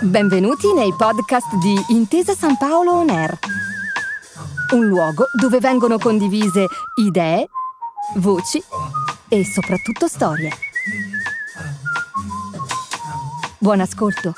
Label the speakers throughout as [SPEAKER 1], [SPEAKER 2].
[SPEAKER 1] Benvenuti nei podcast di Intesa San Paolo On Air, un luogo dove vengono condivise idee, voci e soprattutto storie. Buon ascolto.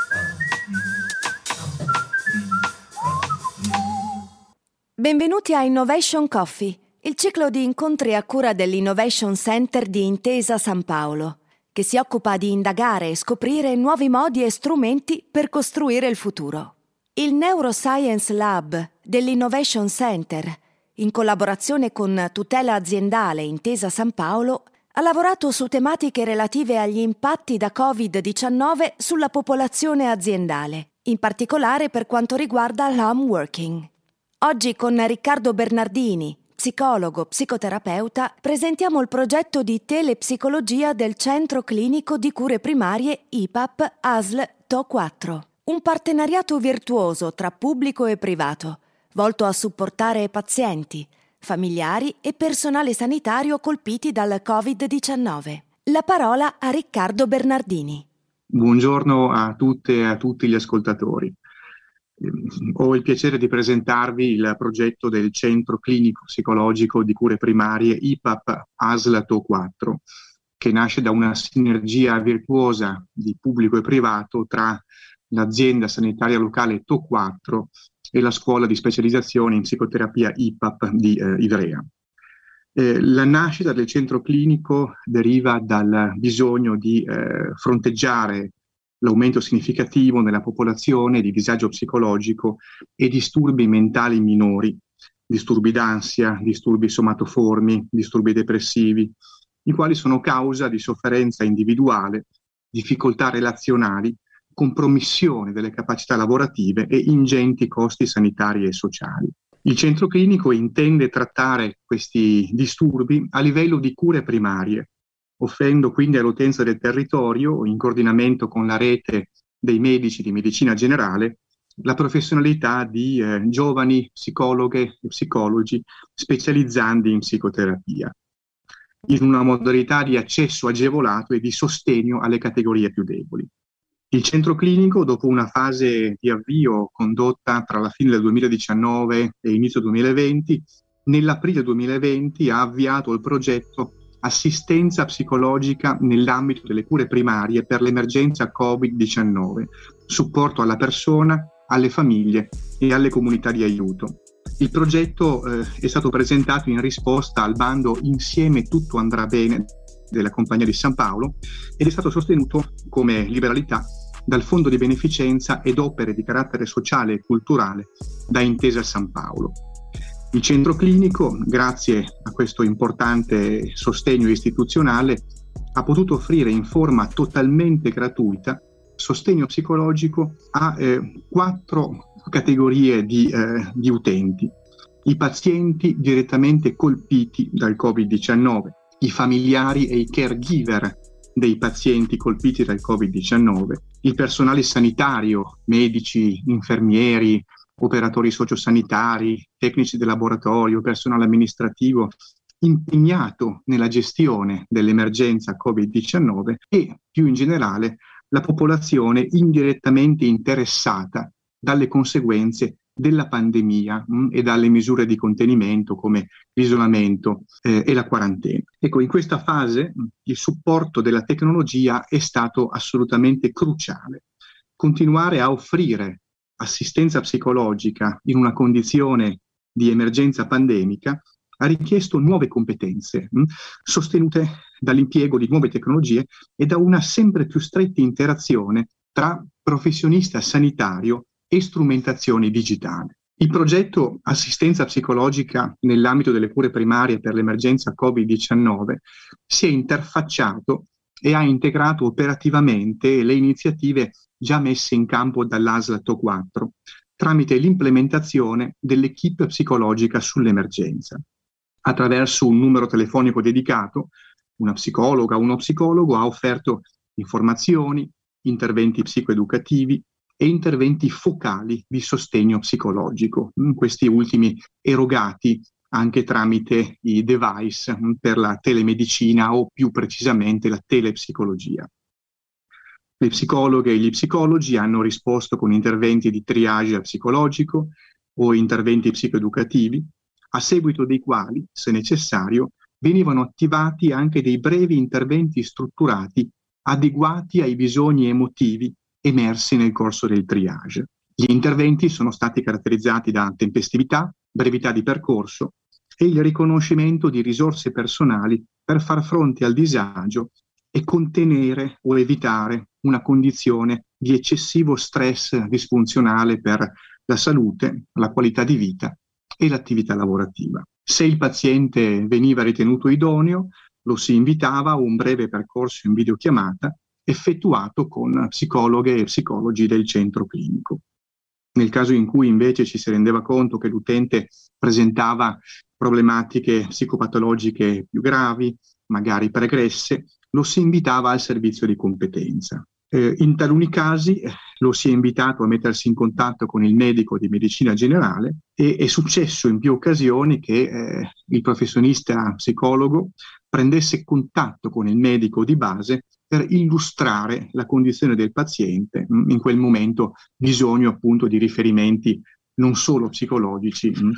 [SPEAKER 1] Benvenuti a Innovation Coffee, il ciclo di incontri a cura dell'Innovation Center di Intesa San Paolo che si occupa di indagare e scoprire nuovi modi e strumenti per costruire il futuro. Il Neuroscience Lab dell'Innovation Center, in collaborazione con Tutela Aziendale Intesa San Paolo, ha lavorato su tematiche relative agli impatti da Covid-19 sulla popolazione aziendale, in particolare per quanto riguarda l'home working. Oggi con Riccardo Bernardini, psicologo, psicoterapeuta, presentiamo il progetto di telepsicologia del Centro Clinico di Cure Primarie IPAP ASL TO4, un partenariato virtuoso tra pubblico e privato, volto a supportare pazienti, familiari e personale sanitario colpiti dal Covid-19. La parola a Riccardo Bernardini.
[SPEAKER 2] Buongiorno a tutte e a tutti gli ascoltatori ho il piacere di presentarvi il progetto del Centro Clinico Psicologico di Cure Primarie IPAP ASLATO 4, che nasce da una sinergia virtuosa di pubblico e privato tra l'azienda sanitaria locale TO4 e la scuola di specializzazione in psicoterapia IPAP di eh, Ivrea. Eh, la nascita del centro clinico deriva dal bisogno di eh, fronteggiare l'aumento significativo nella popolazione di disagio psicologico e disturbi mentali minori, disturbi d'ansia, disturbi somatoformi, disturbi depressivi, i quali sono causa di sofferenza individuale, difficoltà relazionali, compromissione delle capacità lavorative e ingenti costi sanitari e sociali. Il centro clinico intende trattare questi disturbi a livello di cure primarie, offrendo quindi all'utenza del territorio, in coordinamento con la rete dei medici di medicina generale, la professionalità di eh, giovani psicologhe e psicologi specializzandi in psicoterapia, in una modalità di accesso agevolato e di sostegno alle categorie più deboli. Il centro clinico, dopo una fase di avvio condotta tra la fine del 2019 e inizio 2020, nell'aprile 2020 ha avviato il progetto assistenza psicologica nell'ambito delle cure primarie per l'emergenza Covid-19, supporto alla persona, alle famiglie e alle comunità di aiuto. Il progetto eh, è stato presentato in risposta al bando Insieme tutto andrà bene della Compagnia di San Paolo ed è stato sostenuto come liberalità dal Fondo di Beneficenza ed opere di carattere sociale e culturale da Intesa San Paolo. Il centro clinico, grazie a questo importante sostegno istituzionale, ha potuto offrire in forma totalmente gratuita sostegno psicologico a eh, quattro categorie di, eh, di utenti. I pazienti direttamente colpiti dal Covid-19, i familiari e i caregiver dei pazienti colpiti dal Covid-19, il personale sanitario, medici, infermieri, operatori sociosanitari, tecnici del laboratorio, personale amministrativo impegnato nella gestione dell'emergenza Covid-19 e più in generale la popolazione indirettamente interessata dalle conseguenze della pandemia mh, mm, e dalle misure di contenimento come l'isolamento eh, e la quarantena. Ecco, in questa fase mh, mm, il supporto della tecnologia è stato assolutamente cruciale. Continuare a offrire assistenza psicologica in una condizione di emergenza pandemica ha richiesto nuove competenze mh, sostenute dall'impiego di nuove tecnologie e da una sempre più stretta interazione tra professionista sanitario e strumentazione digitale. Il progetto Assistenza psicologica nell'ambito delle cure primarie per l'emergenza Covid-19 si è interfacciato e ha integrato operativamente le iniziative già messe in campo dall'ASL TO4 tramite l'implementazione dell'equipe psicologica sull'emergenza. Attraverso un numero telefonico dedicato, una psicologa o uno psicologo ha offerto informazioni, interventi psicoeducativi e interventi focali di sostegno psicologico, questi ultimi erogati anche tramite i device per la telemedicina o più precisamente la telepsicologia. Le psicologhe e gli psicologi hanno risposto con interventi di triage psicologico o interventi psicoeducativi, a seguito dei quali, se necessario, venivano attivati anche dei brevi interventi strutturati adeguati ai bisogni emotivi emersi nel corso del triage. Gli interventi sono stati caratterizzati da tempestività, brevità di percorso e il riconoscimento di risorse personali per far fronte al disagio e contenere o evitare una condizione di eccessivo stress disfunzionale per la salute, la qualità di vita e l'attività lavorativa. Se il paziente veniva ritenuto idoneo, lo si invitava a un breve percorso in videochiamata effettuato con psicologhe e psicologi del centro clinico. Nel caso in cui invece ci si rendeva conto che l'utente presentava problematiche psicopatologiche più gravi, magari pregresse, lo si invitava al servizio di competenza. Eh, in taluni casi eh, lo si è invitato a mettersi in contatto con il medico di medicina generale e è successo in più occasioni che eh, il professionista psicologo prendesse contatto con il medico di base per illustrare la condizione del paziente, mm, in quel momento bisogno appunto di riferimenti non solo psicologici, mm,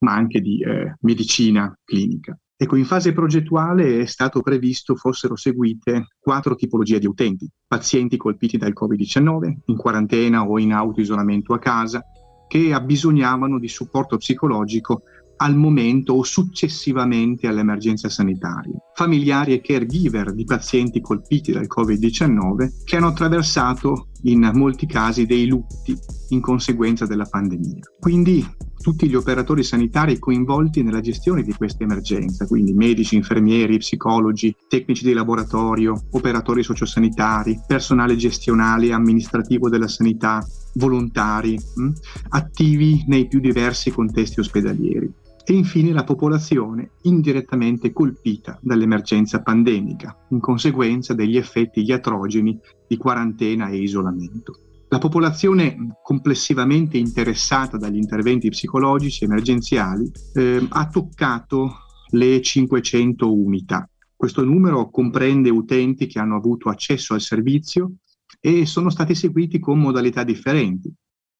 [SPEAKER 2] ma anche di eh, medicina clinica. Ecco, in fase progettuale è stato previsto fossero seguite quattro tipologie di utenti, pazienti colpiti dal Covid-19, in quarantena o in autoisolamento a casa, che abbisognavano di supporto psicologico al momento o successivamente all'emergenza sanitaria. Familiari e caregiver di pazienti colpiti dal Covid-19 che hanno attraversato in molti casi dei lutti in conseguenza della pandemia. Quindi tutti gli operatori sanitari coinvolti nella gestione di questa emergenza, quindi medici, infermieri, psicologi, tecnici di laboratorio, operatori sociosanitari, personale gestionale e amministrativo della sanità, volontari, mh, attivi nei più diversi contesti ospedalieri e infine la popolazione indirettamente colpita dall'emergenza pandemica, in conseguenza degli effetti iatrogeni di quarantena e isolamento. La popolazione complessivamente interessata dagli interventi psicologici emergenziali eh, ha toccato le 500 unità. Questo numero comprende utenti che hanno avuto accesso al servizio e sono stati seguiti con modalità differenti,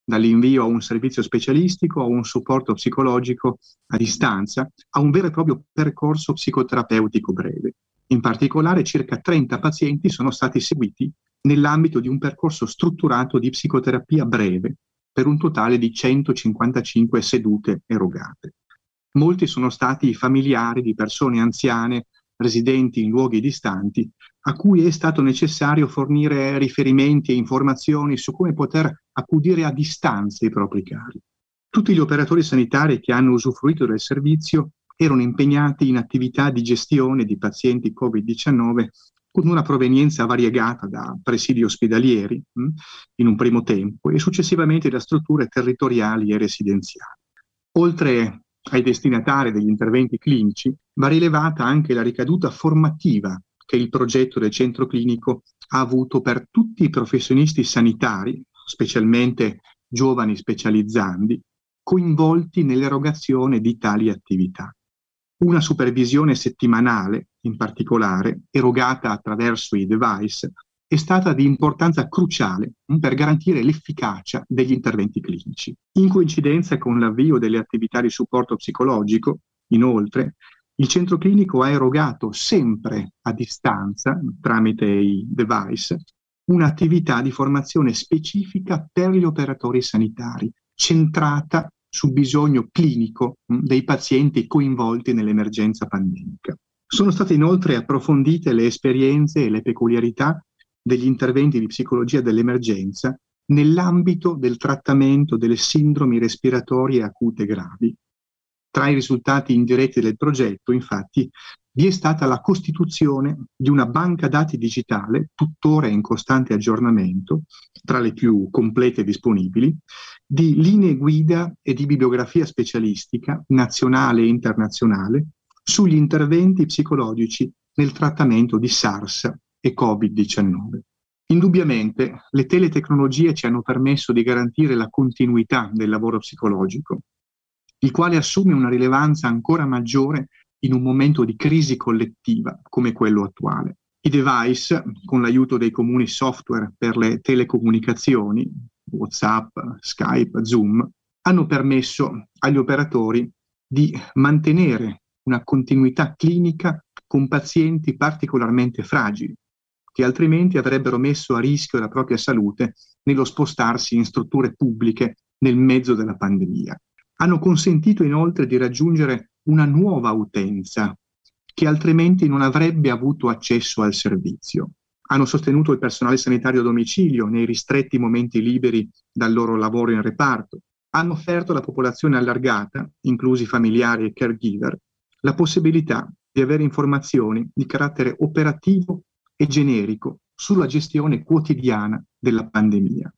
[SPEAKER 2] dall'invio a un servizio specialistico a un supporto psicologico a distanza, a un vero e proprio percorso psicoterapeutico breve. In particolare circa 30 pazienti sono stati seguiti nell'ambito di un percorso strutturato di psicoterapia breve per un totale di 155 sedute erogate. Molti sono stati familiari di persone anziane residenti in luoghi distanti a cui è stato necessario fornire riferimenti e informazioni su come poter accudire a distanza i propri cari. Tutti gli operatori sanitari che hanno usufruito del servizio erano impegnati in attività di gestione di pazienti Covid-19 con una provenienza variegata da presidi ospedalieri mh, hm, in un primo tempo e successivamente da strutture territoriali e residenziali. Oltre ai destinatari degli interventi clinici, va rilevata anche la ricaduta formativa che il progetto del centro clinico ha avuto per tutti i professionisti sanitari, specialmente giovani specializzandi, coinvolti nell'erogazione di tali attività. Una supervisione settimanale, in particolare, erogata attraverso i device, è stata di importanza cruciale per garantire l'efficacia degli interventi clinici. In coincidenza con l'avvio delle attività di supporto psicologico, inoltre, il centro clinico ha erogato sempre a distanza, tramite i device, un'attività di formazione specifica per gli operatori sanitari, centrata sul bisogno clinico dei pazienti coinvolti nell'emergenza pandemica. Sono state inoltre approfondite le esperienze e le peculiarità degli interventi di psicologia dell'emergenza nell'ambito del trattamento delle sindromi respiratorie acute gravi. Tra i risultati indiretti del progetto, infatti, vi è stata la costituzione di una banca dati digitale, tuttora in costante aggiornamento, tra le più complete disponibili, di linee guida e di bibliografia specialistica nazionale e internazionale sugli interventi psicologici nel trattamento di SARS e Covid-19. Indubbiamente le teletecnologie ci hanno permesso di garantire la continuità del lavoro psicologico, il quale assume una rilevanza ancora maggiore in un momento di crisi collettiva come quello attuale. I device, con l'aiuto dei comuni software per le telecomunicazioni, WhatsApp, Skype, Zoom, hanno permesso agli operatori di mantenere una continuità clinica con pazienti particolarmente fragili, che altrimenti avrebbero messo a rischio la propria salute nello spostarsi in strutture pubbliche nel mezzo della pandemia. Hanno consentito inoltre di raggiungere una nuova utenza che altrimenti non avrebbe avuto accesso al servizio. Hanno sostenuto il personale sanitario a domicilio nei ristretti momenti liberi dal loro lavoro in reparto. Hanno offerto alla popolazione allargata, inclusi familiari e caregiver, la possibilità di avere informazioni di carattere operativo e generico sulla gestione quotidiana della pandemia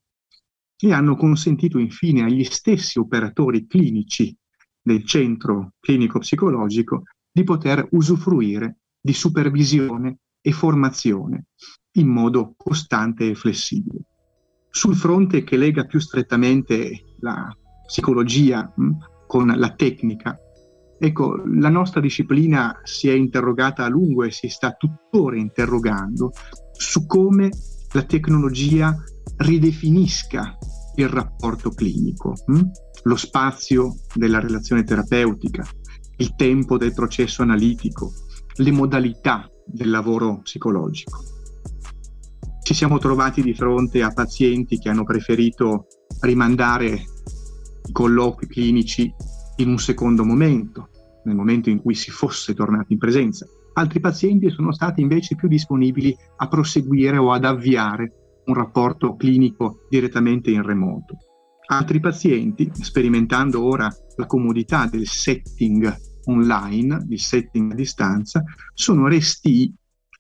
[SPEAKER 2] e hanno consentito infine agli stessi operatori clinici del centro clinico psicologico di poter usufruire di supervisione e formazione in modo costante e flessibile. Sul fronte che lega più strettamente la psicologia con la tecnica, ecco, la nostra disciplina si è interrogata a lungo e si sta tuttora interrogando su come la tecnologia ridefinisca il rapporto clinico, mh? lo spazio della relazione terapeutica, il tempo del processo analitico, le modalità del lavoro psicologico. Ci siamo trovati di fronte a pazienti che hanno preferito rimandare i colloqui clinici in un secondo momento, nel momento in cui si fosse tornati in presenza. Altri pazienti sono stati invece più disponibili a proseguire o ad avviare un rapporto clinico direttamente in remoto. Altri pazienti, sperimentando ora la comodità del setting online, il setting a distanza, sono resti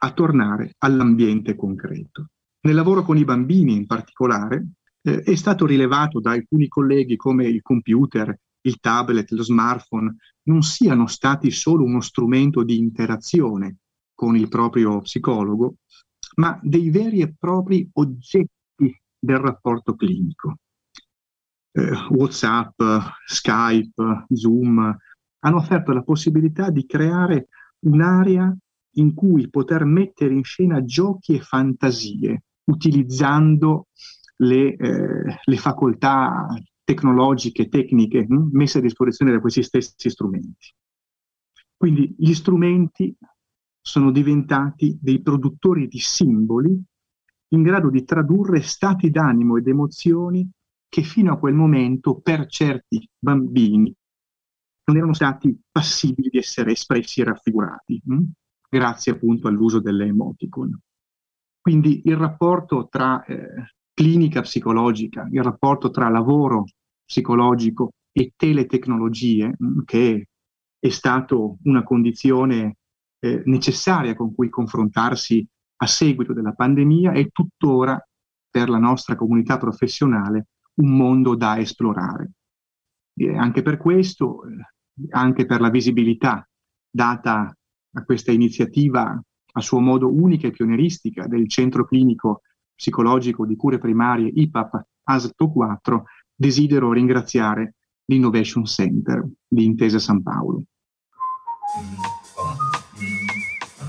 [SPEAKER 2] a tornare all'ambiente concreto. Nel lavoro con i bambini in particolare eh, è stato rilevato da alcuni colleghi come il computer, il tablet, lo smartphone non siano stati solo uno strumento di interazione con il proprio psicologo, ma dei veri e propri oggetti del rapporto clinico. Eh, WhatsApp, Skype, Zoom, hanno offerto la possibilità di creare un'area in cui poter mettere in scena giochi e fantasie, utilizzando le, eh, le facoltà tecnologiche, tecniche hm, messe a disposizione da questi stessi strumenti. Quindi gli strumenti sono diventati dei produttori di simboli in grado di tradurre stati d'animo ed emozioni che fino a quel momento per certi bambini non erano stati passibili di essere espressi e raffigurati, mh? Hm? grazie appunto all'uso delle emoticon. Quindi il rapporto tra eh, clinica psicologica, il rapporto tra lavoro psicologico e teletecnologie, mh, hm, che è stato una condizione eh, necessaria con cui confrontarsi a seguito della pandemia, è tuttora per la nostra comunità professionale un mondo da esplorare. E anche per questo eh, anche per la visibilità data a questa iniziativa a suo modo unica e pionieristica del Centro Clinico Psicologico di Cure Primarie IPAP ASLTO 4, desidero ringraziare l'Innovation Center di Intesa San Paolo.